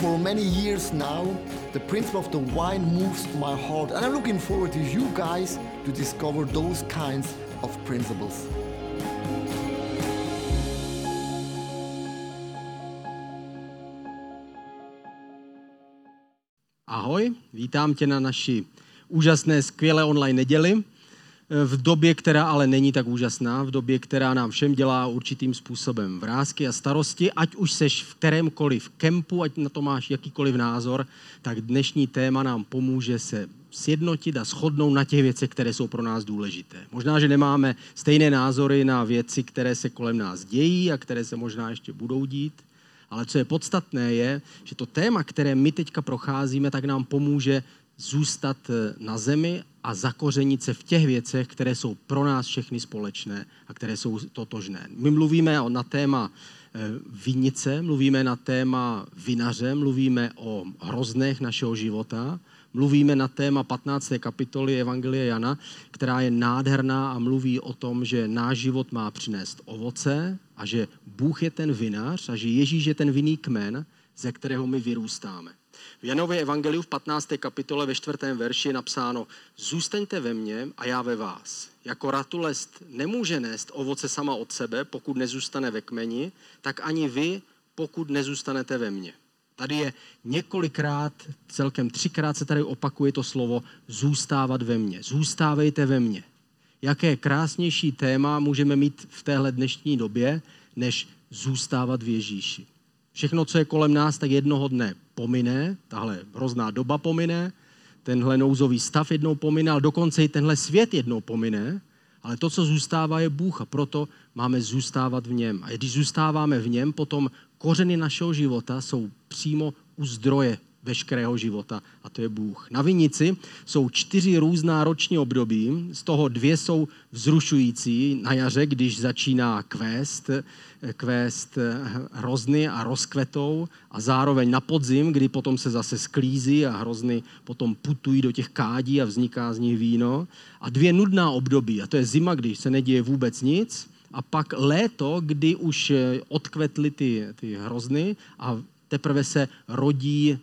For many years now, the principle of the wine moves my heart, and I'm looking forward to you guys to discover those kinds of principles. Vítám tě na naší úžasné, skvělé online neděli. V době, která ale není tak úžasná, v době, která nám všem dělá určitým způsobem vrázky a starosti, ať už seš v kterémkoliv kempu, ať na to máš jakýkoliv názor, tak dnešní téma nám pomůže se sjednotit a shodnout na těch věcech, které jsou pro nás důležité. Možná, že nemáme stejné názory na věci, které se kolem nás dějí a které se možná ještě budou dít, ale co je podstatné je, že to téma, které my teďka procházíme, tak nám pomůže zůstat eh, na zemi a zakořenit se v těch věcech, které jsou pro nás všechny společné a které jsou totožné. My mluvíme na téma eh, vinice, mluvíme na téma vinaře, mluvíme o hroznech našeho života, mluvíme na téma 15. kapitoly Evangelie Jana, která je nádherná a mluví o tom, že náš život má přinést ovoce a že Bůh je ten vinař a že Ježíš je ten vinný kmen, ze kterého my vyrůstáme. V Janově evangeliu v 15. kapitole ve 4. verši je napsáno Zůstaňte ve mně a já ve vás. Jako ratulest nemůže nést ovoce sama od sebe, pokud nezůstane ve kmeni, tak ani vy, pokud nezůstanete ve mně. Tady je několikrát, celkem třikrát se tady opakuje to slovo zůstávat ve mně. Zůstávejte ve mně. Jaké krásnější téma můžeme mít v téhle dnešní době, než zůstávat v Ježíši. Všechno, co je kolem nás, tak jednoho dne pomine, tahle hrozná doba pomine, tenhle nouzový stav jednou pomine, ale dokonce i tenhle svět jednou pomine, ale to, co zůstává, je Bůh a proto máme zůstávat v něm. A když zůstáváme v něm, potom kořeny našeho života jsou přímo u zdroje veškerého života a to je Bůh. Na vinici jsou čtyři různá roční období, z toho dvě jsou vzrušující na jaře, když začíná kvést, kvést hrozny a rozkvetou a zároveň na podzim, kdy potom se zase sklízí a hrozny potom putují do těch kádí a vzniká z nich víno. A dvě nudná období, a to je zima, když se neděje vůbec nic, a pak léto, kdy už odkvetly ty, ty hrozny a teprve se rodí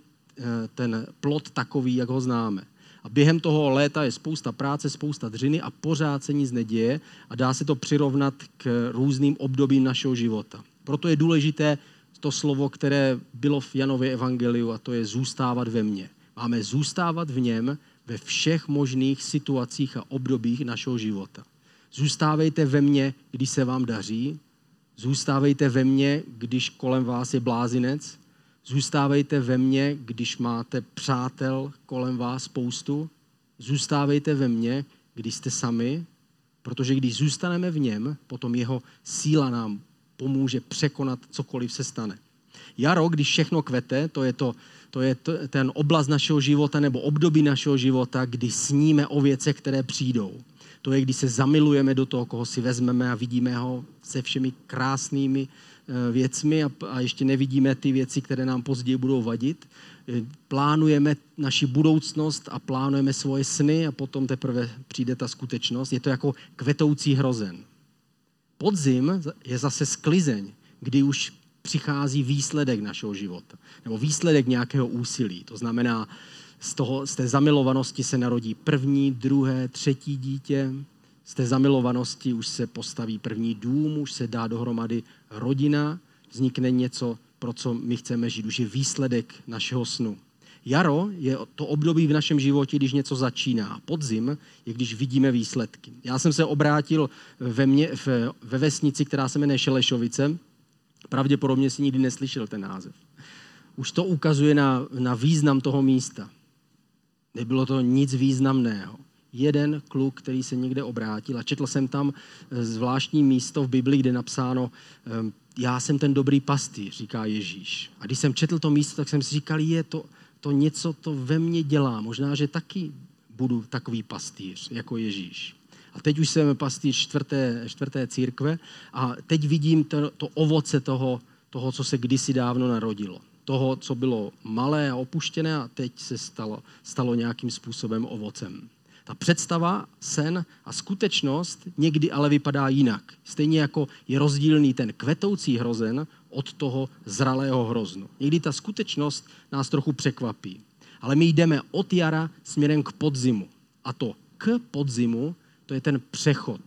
ten plot takový, jak ho známe. A během toho léta je spousta práce, spousta dřiny a pořád se nic neděje a dá se to přirovnat k různým obdobím našeho života. Proto je důležité to slovo, které bylo v Janově evangeliu a to je zůstávat ve mně. Máme zůstávat v něm ve všech možných situacích a obdobích našeho života. Zůstávejte ve mně, když se vám daří, zůstávejte ve mně, když kolem vás je blázinec, Zůstávejte ve mně, když máte přátel kolem vás spoustu. Zůstávejte ve mně, když jste sami, protože když zůstaneme v něm, potom jeho síla nám pomůže překonat cokoliv se stane. Jaro, když všechno kvete, to je, to, to je to, ten oblast našeho života nebo období našeho života, kdy sníme o věcech, které přijdou. To je, když se zamilujeme do toho, koho si vezmeme a vidíme ho se všemi krásnými věcmi a, a ještě nevidíme ty věci, které nám později budou vadit. Eh, plánujeme naši budoucnost a plánujeme svoje sny a potom teprve přijde ta skutečnost. Je to jako kvetoucí hrozen. Podzim je zase sklizeň, kdy už přichází výsledek našeho života. Nebo výsledek nějakého úsilí. To znamená, z, toho, z té zamilovanosti se narodí první, druhé, třetí dítě, z té zamilovanosti už se postaví první dům, už se dá dohromady rodina, vznikne něco, pro co my chceme žít, už je výsledek našeho snu. Jaro je to období v našem životě, když něco začíná. Podzim je, když vidíme výsledky. Já jsem se obrátil ve, mě, ve vesnici, která se jmenuje Šelešovice. Pravděpodobně si nikdy neslyšel ten název. Už to ukazuje na, na význam toho místa. Nebylo to nic významného jeden kluk, který se někde obrátil a četl jsem tam eh, zvláštní místo v Biblii, kde napsáno ehm, já jsem ten dobrý pastýř, říká Ježíš. A když jsem četl to místo, tak jsem si říkal, je to, to něco, to ve mně dělá. Možná, že taky budu takový pastýř jako Ježíš. A teď už jsem pastýř čtvrté, čtvrté církve a teď vidím to, to ovoce toho, toho, co se kdysi dávno narodilo. toho, co bylo malé a opuštěné a teď se stalo, stalo nějakým způsobem ovocem. Ta představa, sen a skutečnost někdy ale vypadá jinak. Stejně jako je rozdílný ten kvetoucí hrozen od toho zralého hroznu. Někdy ta skutečnost nás trochu překvapí. Ale my jdeme od jara směrem k podzimu. A to k podzimu, to je ten přechod.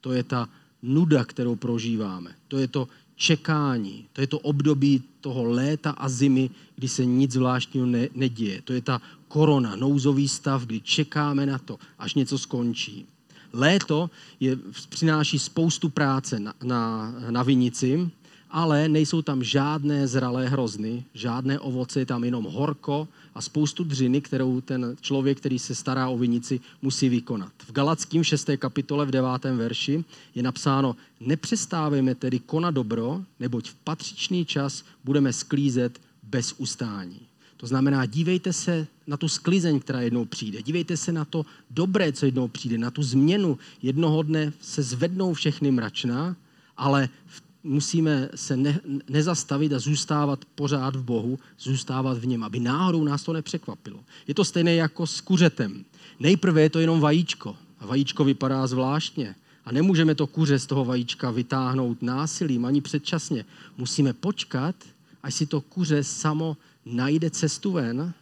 To je ta nuda, kterou prožíváme. To je to čekání. To je to období toho léta a zimy, kdy se nic zvláštního ne, neděje. To je ta korona, nouzový stav, kdy čekáme na to, až něco skončí. Léto je, přináší spoustu práce na, na, na vinici, ale nejsou tam žádné zralé hrozny, žádné ovoce, je tam jenom horko a spoustu dřiny, kterou ten člověk, který se stará o vinici, musí vykonat. V Galackým 6. kapitole v 9. verši je napsáno, nepřestávejme tedy konat dobro, neboť v patřičný čas budeme sklízet bez ustání. To znamená, dívejte se na tu sklizeň, která jednou přijde. Dívejte se na to dobré, co jednou přijde, na tu změnu. Jednoho dne se zvednou všechny mračna, ale v musíme se ne, nezastavit a zůstávat pořád v Bohu, zůstávat v něm, aby náhodou nás to nepřekvapilo. Je to stejné jako s kuřetem. Nejprve je to jenom vajíčko a vajíčko vypadá zvláštně. A nemůžeme to kuře z toho vajíčka vytáhnout násilím ani předčasně. Musíme počkat, až si to kuře samo najde cestu ven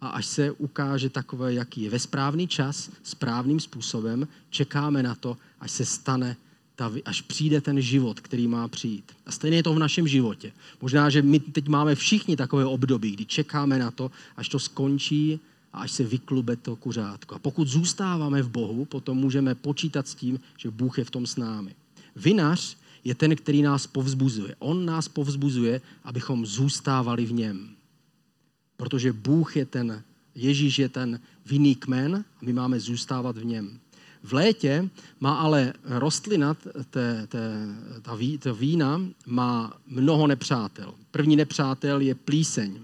a až se ukáže takové, jaký je. Ve správný čas, správným způsobem čekáme na to, až se stane ta, až přijde ten život, který má přijít. A stejně je to v našem životě. Možná, že my teď máme všichni takové období, kdy čekáme na to, až to skončí a až se vyklube to kuřátko. A pokud zůstáváme v Bohu, potom můžeme počítat s tím, že Bůh je v tom s námi. Vinař je ten, který nás povzbuzuje. On nás povzbuzuje, abychom zůstávali v něm. Protože Bůh je ten, Ježíš je ten vinný kmen a my máme zůstávat v něm. V létě má ale rostlina, té, té, ta, ví, ta vína, má mnoho nepřátel. První nepřátel je plíseň.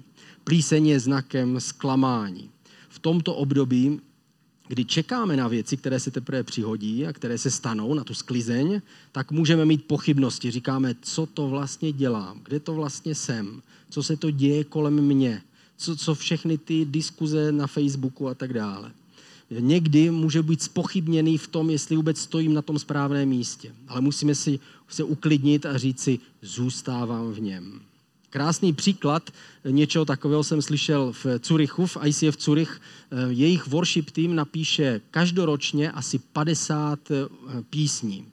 Plíseň je znakem zklamání. V tomto období, kdy čekáme na věci, které se teprve přihodí a které se stanou na tu sklizeň, tak můžeme mít pochybnosti. Říkáme, co to vlastně dělám, kde to vlastně jsem, co se to děje kolem mě, co, co všechny ty diskuze na Facebooku a tak dále někdy může být spochybněný v tom, jestli vůbec stojím na tom správném místě. Ale musíme si se uklidnit a říct si, zůstávám v něm. Krásný příklad něčeho takového jsem slyšel v Curychu, v ICF Curych. Jejich worship team napíše každoročně asi 50 písní.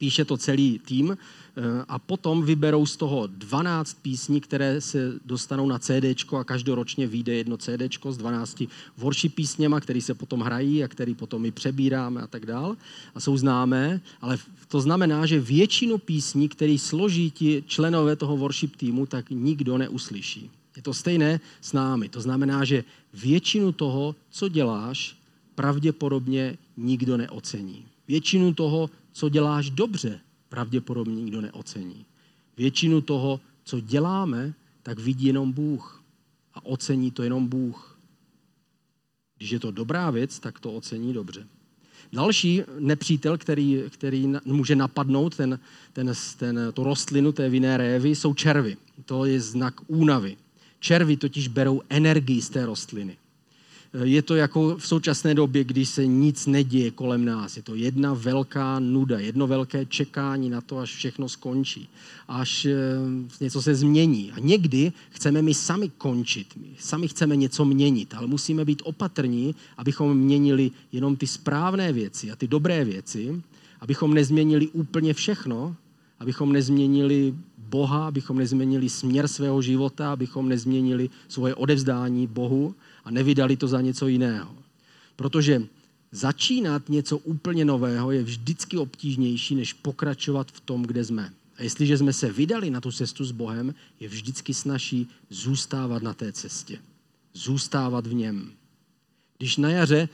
Píše to celý tým Eh, a potom vyberou z toho 12 písní, které se dostanou na CD a každoročně vyjde jedno CD s 12 worship písněma, které se potom hrají a které potom my přebíráme a tak dál a jsou známé, ale to znamená, že většinu písní, které složí ti členové toho worship týmu, tak nikdo neuslyší. Je to stejné s námi. To znamená, že většinu toho, co děláš, pravděpodobně nikdo neocení. Většinu toho, co děláš dobře, pravděpodobně nikdo neocení. Většinu toho, co děláme, tak vidí jenom Bůh a ocení to jenom Bůh. Když je to dobrá věc, tak to ocení dobře. Další nepřítel, který, který může napadnout ten, ten, ten, tu rostlinu té vinné révy, jsou červy. To je znak únavy. Červy totiž berou energii z té rostliny. Je to jako v současné době, když se nic neděje kolem nás. Je to jedna velká nuda, jedno velké čekání na to, až všechno skončí, až eh, něco se změní. A někdy chceme my sami končit, my sami chceme něco měnit, ale musíme být opatrní, abychom měnili jenom ty správné věci a ty dobré věci, abychom nezměnili úplně všechno, abychom nezměnili Boha, abychom nezměnili směr svého života, abychom nezměnili svoje odevzdání Bohu, a nevydali to za něco jiného. Protože začínat něco úplně nového je vždycky obtížnější, než pokračovat v tom, kde jsme. A jestliže jsme se vydali na tu cestu s Bohem, je vždycky snaží zůstávat na té cestě. Zůstávat v něm. Když na jaře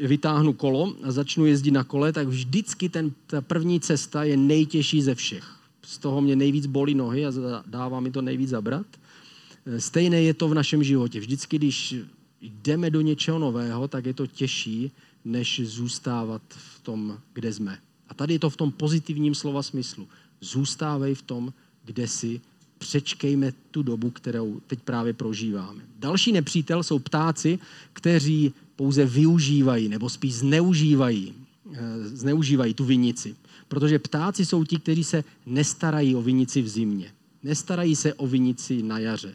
vytáhnu kolo a začnu jezdit na kole, tak vždycky ten, ta první cesta je nejtěžší ze všech. Z toho mě nejvíc bolí nohy a dává mi to nejvíc zabrat. Stejné je to v našem životě. Vždycky, když jdeme do něčeho nového, tak je to těžší, než zůstávat v tom, kde jsme. A tady je to v tom pozitivním slova smyslu. Zůstávej v tom, kde jsi přečkejme tu dobu, kterou teď právě prožíváme. Další nepřítel jsou ptáci, kteří pouze využívají nebo spíš zneužívají, eh, zneužívají tu vinici. Protože ptáci jsou ti, kteří se nestarají o vinici v zimě. Nestarají se o vinici na jaře.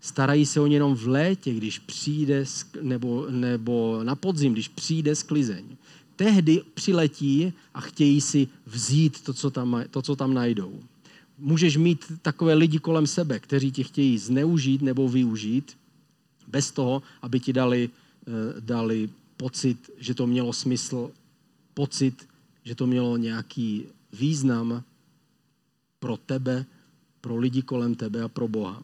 Starají se o ně jenom v létě, když přijde, nebo, nebo na podzim, když přijde sklizeň. Tehdy přiletí a chtějí si vzít to, co tam, to, co tam najdou. Můžeš mít takové lidi kolem sebe, kteří ti chtějí zneužít nebo využít, bez toho, aby ti dali, eh, dali pocit, že to mělo smysl, pocit, že to mělo nějaký význam pro tebe, pro lidi kolem tebe a pro Boha.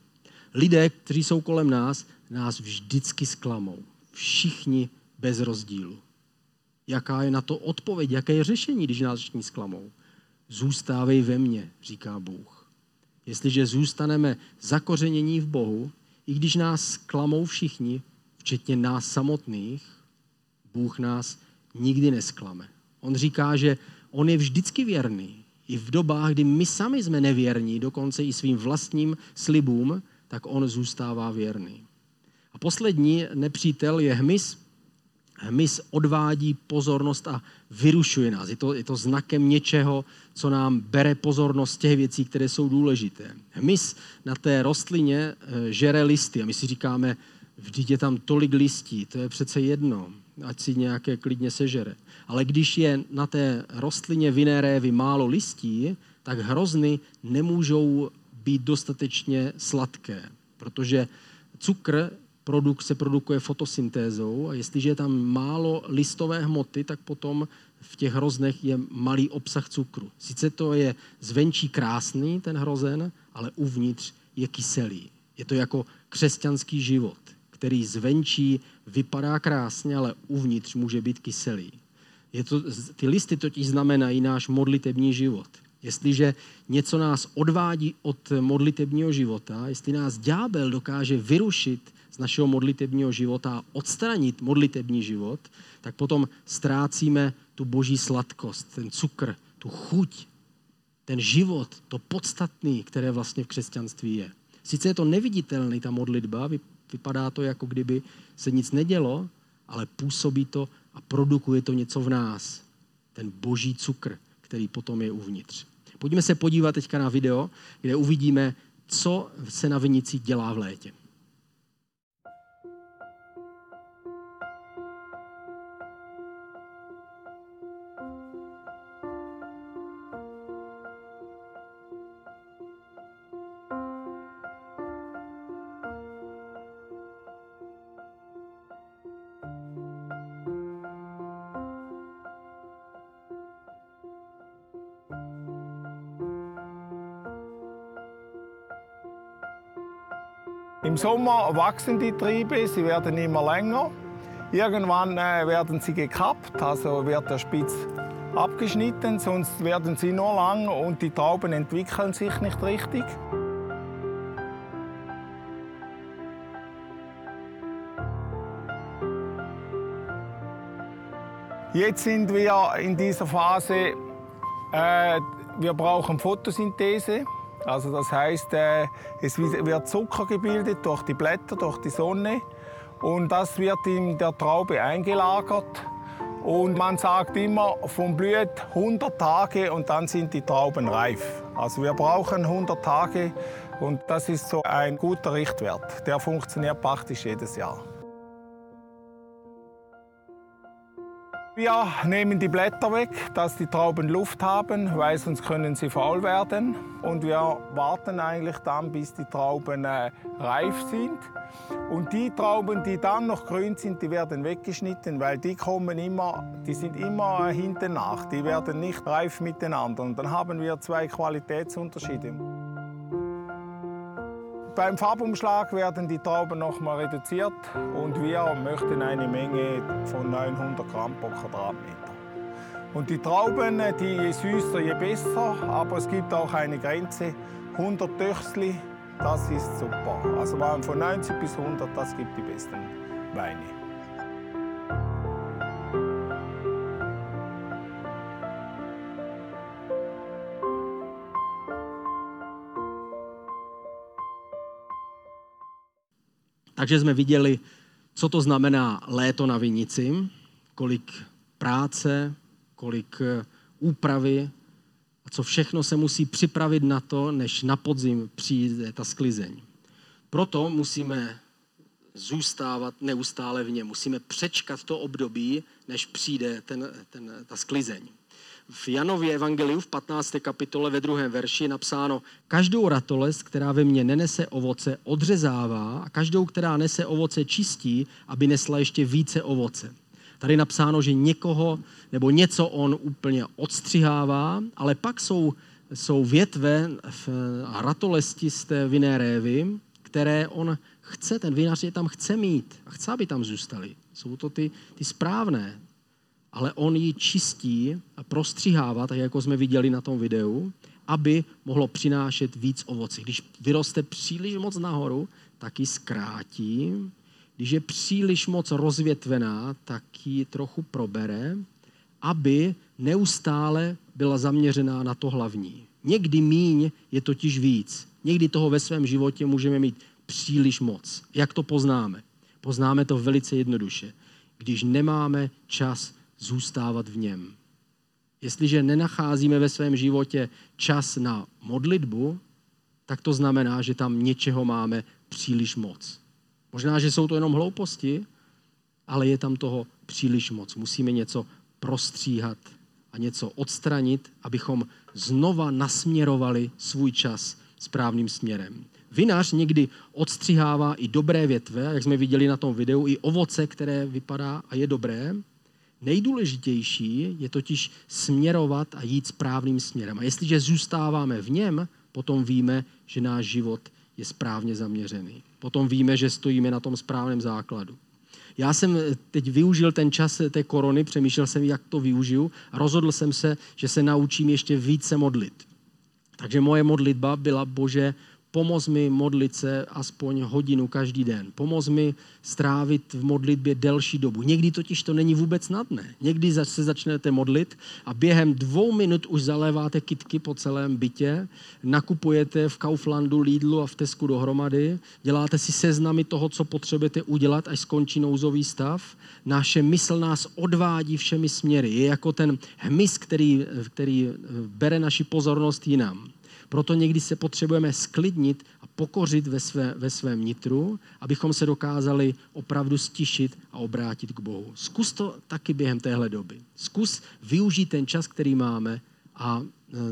Lidé, kteří jsou kolem nás, nás vždycky zklamou. Všichni bez rozdílu. Jaká je na to odpověď, jaké je řešení, když nás všichni zklamou? Zůstávej ve mně, říká Bůh. Jestliže zůstaneme zakořenění v Bohu, i když nás zklamou všichni, včetně nás samotných, Bůh nás nikdy nesklame. On říká, že on je vždycky věrný. I v dobách, kdy my sami jsme nevěrní, dokonce i svým vlastním slibům, tak on zůstává věrný. A poslední nepřítel je hmyz. Hmyz odvádí pozornost a vyrušuje nás. Je to, je to znakem něčeho, co nám bere pozornost těch věcí, které jsou důležité. Hmyz na té rostlině eh, žere listy a my si říkáme, vždyť je tam tolik listí, to je přece jedno, ať si nějaké klidně sežere. Ale když je na té rostlině vinné révy málo listí, tak hrozny nemůžou být dostatečně sladké, protože cukr produk, se produkuje fotosyntézou a jestliže je tam málo listové hmoty, tak potom v těch hroznech je malý obsah cukru. Sice to je zvenčí krásný, ten hrozen, ale uvnitř je kyselý. Je to jako křesťanský život, který zvenčí vypadá krásně, ale uvnitř může být kyselý. Je to, ty listy totiž znamenají náš modlitební život. Jestliže něco nás odvádí od modlitebního života, jestli nás ďábel dokáže vyrušit z našeho modlitebního života a odstranit modlitební život, tak potom ztrácíme tu boží sladkost, ten cukr, tu chuť, ten život, to podstatný, které vlastně v křesťanství je. Sice je to neviditelný, ta modlitba, vypadá to, jako kdyby se nic nedělo, ale působí to a produkuje to něco v nás. Ten boží cukr, který potom je uvnitř. Pojďme se podívat teďka na video, kde uvidíme, co se na vinici dělá v létě. Im Sommer wachsen die Triebe, sie werden immer länger. Irgendwann äh, werden sie gekappt, also wird der Spitz abgeschnitten, sonst werden sie nur lang und die Trauben entwickeln sich nicht richtig. Jetzt sind wir in dieser Phase, äh, wir brauchen Photosynthese. Also das heißt, äh, es wird Zucker gebildet durch die Blätter, durch die Sonne und das wird in der Traube eingelagert. Und man sagt immer, vom Blüht 100 Tage und dann sind die Trauben reif. Also wir brauchen 100 Tage und das ist so ein guter Richtwert. Der funktioniert praktisch jedes Jahr. Wir nehmen die Blätter weg, dass die Trauben Luft haben, weil sonst können sie faul werden. Und wir warten eigentlich dann, bis die Trauben äh, reif sind. Und die Trauben, die dann noch grün sind, die werden weggeschnitten, weil die kommen immer, die sind immer äh, hinten nach. Die werden nicht reif miteinander. Und dann haben wir zwei Qualitätsunterschiede. Beim Farbumschlag werden die Trauben noch mal reduziert und wir möchten eine Menge von 900 Gramm pro Quadratmeter. Und die Trauben, die je süßer, je besser, aber es gibt auch eine Grenze, 100 Töchsli, das ist super. Also von 90 bis 100, das gibt die besten Weine. Takže jsme viděli, co to znamená léto na vinici, kolik práce, kolik eh, úpravy a co všechno se musí připravit na to, než na podzim přijde ta sklizeň. Proto musíme zůstávat neustále v něm. Musíme přečkat to období, než přijde ten, ten, ta sklizeň. V Janově evangeliu v 15. kapitole ve druhém verši je napsáno každou ratolest, která ve mně nenese ovoce, odřezává a každou, která nese ovoce, čistí, aby nesla ještě více ovoce. Tady je napsáno, že někoho nebo něco on úplně odstřihává, ale pak jsou, jsou větve a ratolesti z té vinné révy, které on chce, ten vinař je tam chce mít a chce, aby tam zůstali. Jsou to ty, ty správné, ale on ji čistí a prostřihává, tak jako jsme viděli na tom videu, aby mohlo přinášet víc ovoce. Když vyroste příliš moc nahoru, tak ji zkrátí. Když je příliš moc rozvětvená, tak ji trochu probere, aby neustále byla zaměřená na to hlavní. Někdy míň je totiž víc. Někdy toho ve svém životě můžeme mít příliš moc. Jak to poznáme? Poznáme to velice jednoduše. Když nemáme čas zůstávat v něm. Jestliže nenacházíme ve svém životě čas na modlitbu, tak to znamená, že tam něčeho máme příliš moc. Možná, že jsou to jenom hlouposti, ale je tam toho příliš moc. Musíme něco prostříhat a něco odstranit, abychom znova nasměrovali svůj čas správným směrem. Vinař někdy odstřihává i dobré větve, jak jsme viděli na tom videu, i ovoce, které vypadá a je dobré. Nejdůležitější je totiž směrovat a jít správným směrem. A jestliže zůstáváme v něm, potom víme, že náš život je správně zaměřený. Potom víme, že stojíme na tom správném základu. Já jsem teď využil ten čas té korony, přemýšlel jsem, jak to využiju a rozhodl jsem se, že se naučím ještě více modlit. Takže moje modlitba byla, Bože, Pomoz mi modlit se aspoň hodinu každý den. Pomoz mi strávit v modlitbě delší dobu. Někdy totiž to není vůbec snadné. Někdy se začnete modlit a během dvou minut už zaléváte kitky po celém bytě, nakupujete v Kauflandu, Lidlu a v Tesku dohromady, děláte si seznamy toho, co potřebujete udělat, až skončí nouzový stav. Naše mysl nás odvádí všemi směry. Je jako ten hmyz, který, který bere naši pozornost jinam. Proto někdy se potřebujeme sklidnit a pokořit ve, své, ve svém nitru, abychom se dokázali opravdu stišit a obrátit k Bohu. Zkus to taky během téhle doby. Zkus využít ten čas, který máme a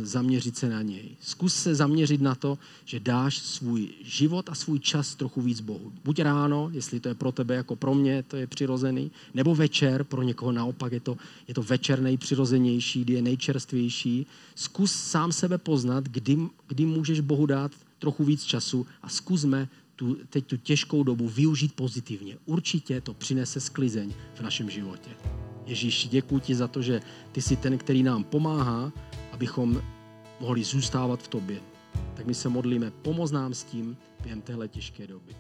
zaměřit se na něj. Zkus se zaměřit na to, že dáš svůj život a svůj čas trochu víc Bohu. Buď ráno, jestli to je pro tebe jako pro mě, to je přirozený, nebo večer, pro někoho naopak je to, je to večer nejpřirozenější, kdy je nejčerstvější. Zkus sám sebe poznat, kdy, kdy můžeš Bohu dát trochu víc času a zkusme tu, teď tu těžkou dobu využít pozitivně. Určitě to přinese sklizeň v našem životě. Ježíš, děkuji ti za to, že ty jsi ten, který nám pomáhá, abychom mohli zůstávat v tobě. Tak my se modlíme, pomoz nám s tím během téhle těžké doby.